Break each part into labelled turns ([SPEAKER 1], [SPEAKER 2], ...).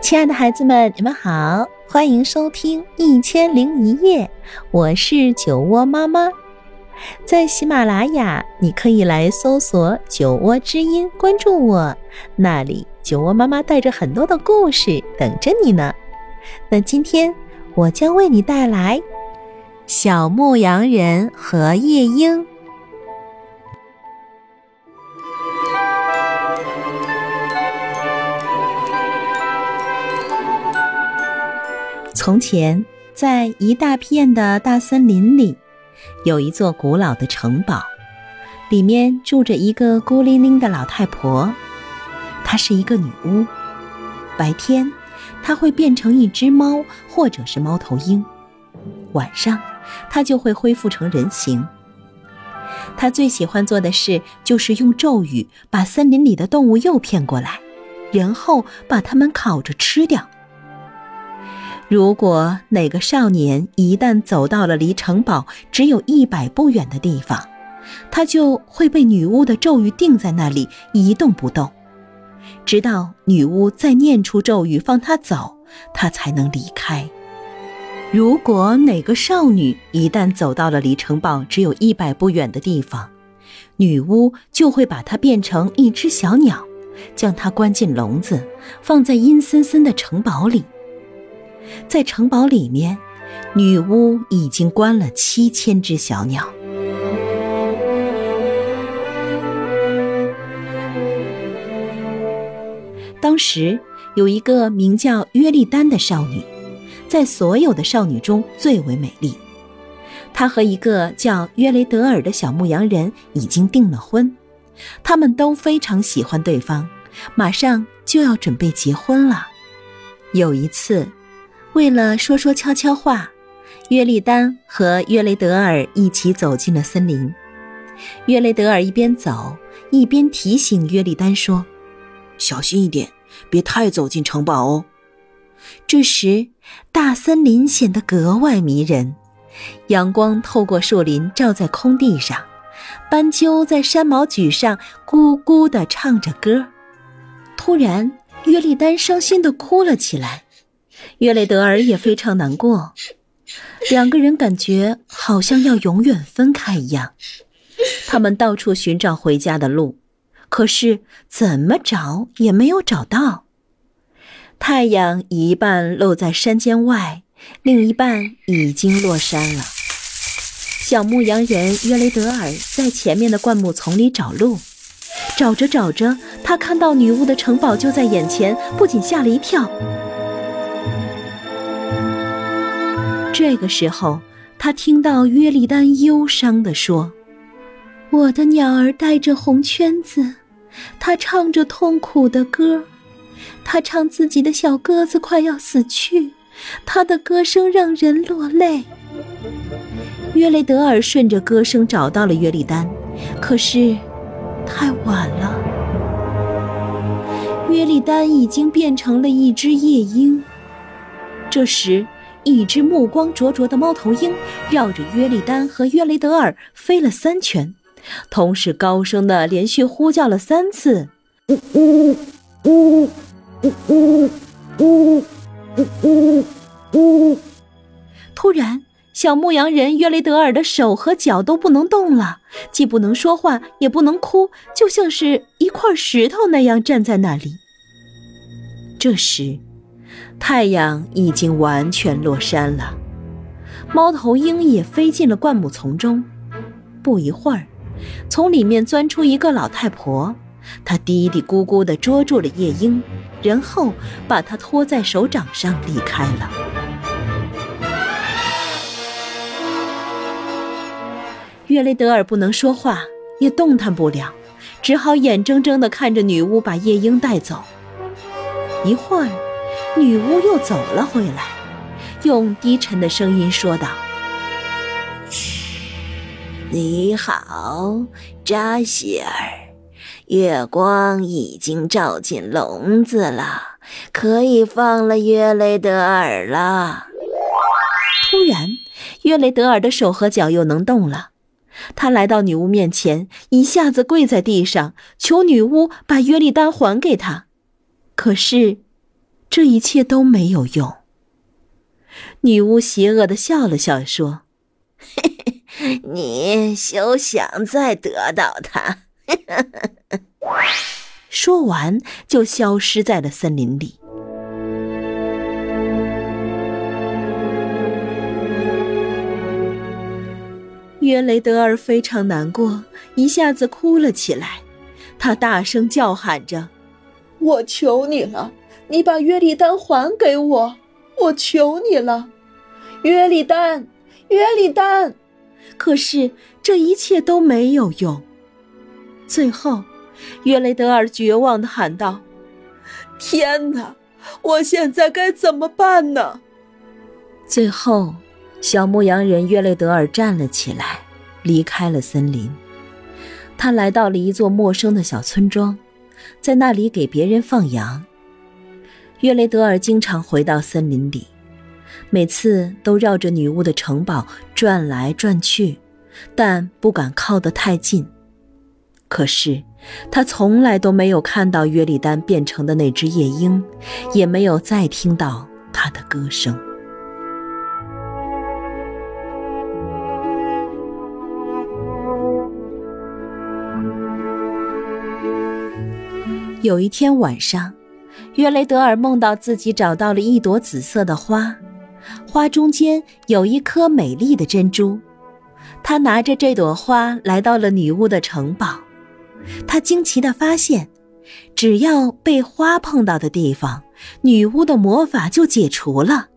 [SPEAKER 1] 亲爱的孩子们，你们好，欢迎收听《一千零一夜》，我是酒窝妈妈。在喜马拉雅，你可以来搜索“酒窝之音”，关注我，那里酒窝妈妈带着很多的故事等着你呢。那今天我将为你带来《小牧羊人和夜莺》。从前，在一大片的大森林里，有一座古老的城堡，里面住着一个孤零零的老太婆。她是一个女巫，白天她会变成一只猫或者是猫头鹰，晚上她就会恢复成人形。她最喜欢做的事就是用咒语把森林里的动物诱骗过来，然后把它们烤着吃掉。如果哪个少年一旦走到了离城堡只有一百步远的地方，他就会被女巫的咒语定在那里一动不动，直到女巫再念出咒语放他走，他才能离开。如果哪个少女一旦走到了离城堡只有一百步远的地方，女巫就会把她变成一只小鸟，将她关进笼子，放在阴森森的城堡里。在城堡里面，女巫已经关了七千只小鸟。当时有一个名叫约丽丹的少女，在所有的少女中最为美丽。她和一个叫约雷德尔的小牧羊人已经订了婚，他们都非常喜欢对方，马上就要准备结婚了。有一次。为了说说悄悄话，约丽丹和约雷德尔一起走进了森林。约雷德尔一边走一边提醒约丽丹说：“
[SPEAKER 2] 小心一点，别太走进城堡哦。”
[SPEAKER 1] 这时，大森林显得格外迷人，阳光透过树林照在空地上，斑鸠在山毛榉上咕咕地唱着歌。突然，约丽丹伤心地哭了起来。约雷德尔也非常难过，两个人感觉好像要永远分开一样。他们到处寻找回家的路，可是怎么找也没有找到。太阳一半露在山间外，另一半已经落山了。小牧羊人约雷德尔在前面的灌木丛里找路，找着找着，他看到女巫的城堡就在眼前，不仅吓了一跳。这个时候，他听到约丽丹忧伤地说：“我的鸟儿带着红圈子，它唱着痛苦的歌，它唱自己的小鸽子快要死去，它的歌声让人落泪。”约雷德尔顺着歌声找到了约丽丹，可是太晚了，约丽丹已经变成了一只夜莺。这时。一只目光灼灼的猫头鹰绕着约利丹和约雷德尔飞了三圈同时高声的连续呼叫了三次。呜呜呜呜呜呜呜呜呜呜呜突然小牧羊人约雷德尔的手和脚都不能动了既不能说话也不能哭就像是一块石头那样站在那里。这时太阳已经完全落山了，猫头鹰也飞进了灌木丛中。不一会儿，从里面钻出一个老太婆，她嘀嘀咕咕地捉住了夜莺，然后把它托在手掌上离开了。约雷德尔不能说话，也动弹不了，只好眼睁睁地看着女巫把夜莺带走。一会儿。女巫又走了回来，用低沉的声音说道：“
[SPEAKER 3] 你好，扎希尔，月光已经照进笼子了，可以放了约雷德尔了。”
[SPEAKER 1] 突然，约雷德尔的手和脚又能动了，他来到女巫面前，一下子跪在地上，求女巫把约丽丹还给他。可是。这一切都没有用。女巫邪恶的笑了笑，说：“
[SPEAKER 3] 你休想再得到它。”
[SPEAKER 1] 说完，就消失在了森林里。约雷德尔非常难过，一下子哭了起来。他大声叫喊着：“
[SPEAKER 4] 我求你了，你把约利丹还给我！我求你了，约利丹，约利丹！”
[SPEAKER 1] 可是这一切都没有用。最后，约雷德尔绝望的喊道：“
[SPEAKER 4] 天哪，我现在该怎么办呢？”
[SPEAKER 1] 最后。小牧羊人约雷德尔站了起来，离开了森林。他来到了一座陌生的小村庄，在那里给别人放羊。约雷德尔经常回到森林里，每次都绕着女巫的城堡转来转去，但不敢靠得太近。可是，他从来都没有看到约里丹变成的那只夜莺，也没有再听到他的歌声。有一天晚上，约雷德尔梦到自己找到了一朵紫色的花，花中间有一颗美丽的珍珠。他拿着这朵花来到了女巫的城堡，他惊奇地发现，只要被花碰到的地方，女巫的魔法就解除了。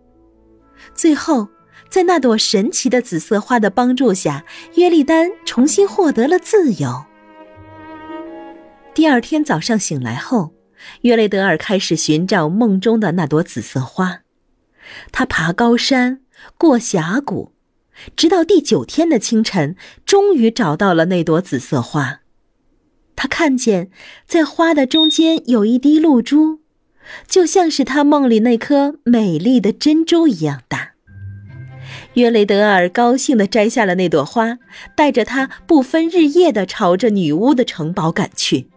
[SPEAKER 1] 最后，在那朵神奇的紫色花的帮助下，约丽丹重新获得了自由。第二天早上醒来后，约雷德尔开始寻找梦中的那朵紫色花。他爬高山，过峡谷，直到第九天的清晨，终于找到了那朵紫色花。他看见，在花的中间有一滴露珠，就像是他梦里那颗美丽的珍珠一样大。约雷德尔高兴地摘下了那朵花，带着它不分日夜地朝着女巫的城堡赶去。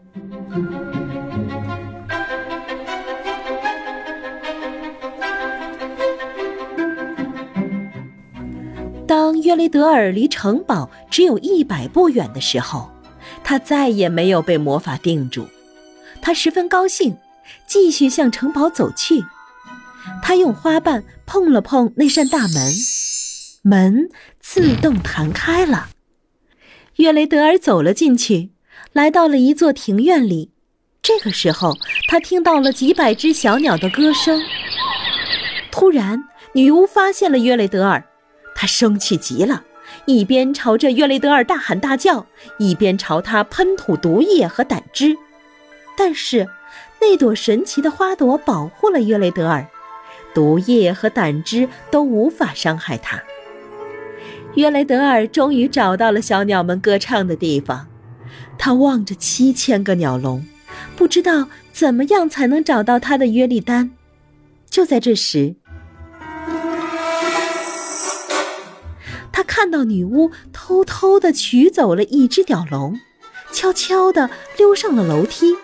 [SPEAKER 1] 约雷德尔离城堡只有一百步远的时候，他再也没有被魔法定住。他十分高兴，继续向城堡走去。他用花瓣碰了碰那扇大门，门自动弹开了。约雷德尔走了进去。来到了一座庭院里，这个时候他听到了几百只小鸟的歌声。突然，女巫发现了约雷德尔，他生气极了，一边朝着约雷德尔大喊大叫，一边朝他喷吐毒液和胆汁。但是，那朵神奇的花朵保护了约雷德尔，毒液和胆汁都无法伤害他。约雷德尔终于找到了小鸟们歌唱的地方。他望着七千个鸟笼，不知道怎么样才能找到他的约利丹。就在这时，看到女巫偷偷的取走了一只鸟笼，悄悄的溜上了楼梯。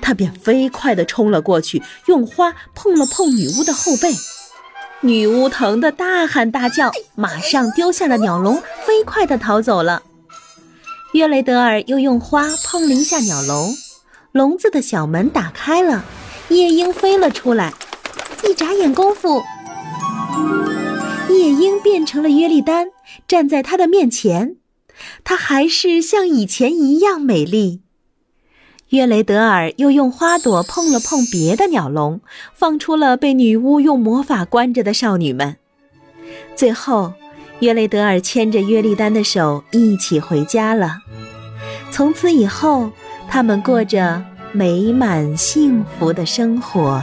[SPEAKER 1] 他便飞快的冲了过去，用花碰了碰女巫的后背。女巫疼得大喊大叫，马上丢下了鸟笼，飞快的逃走了。约雷德尔又用花碰了一下鸟笼，笼子的小门打开了，夜莺飞了出来。一眨眼功夫，夜莺变成了约丽丹，站在他的面前。她还是像以前一样美丽。约雷德尔又用花朵碰了碰别的鸟笼，放出了被女巫用魔法关着的少女们。最后。约雷德尔牵着约丽丹的手一起回家了。从此以后，他们过着美满幸福的生活。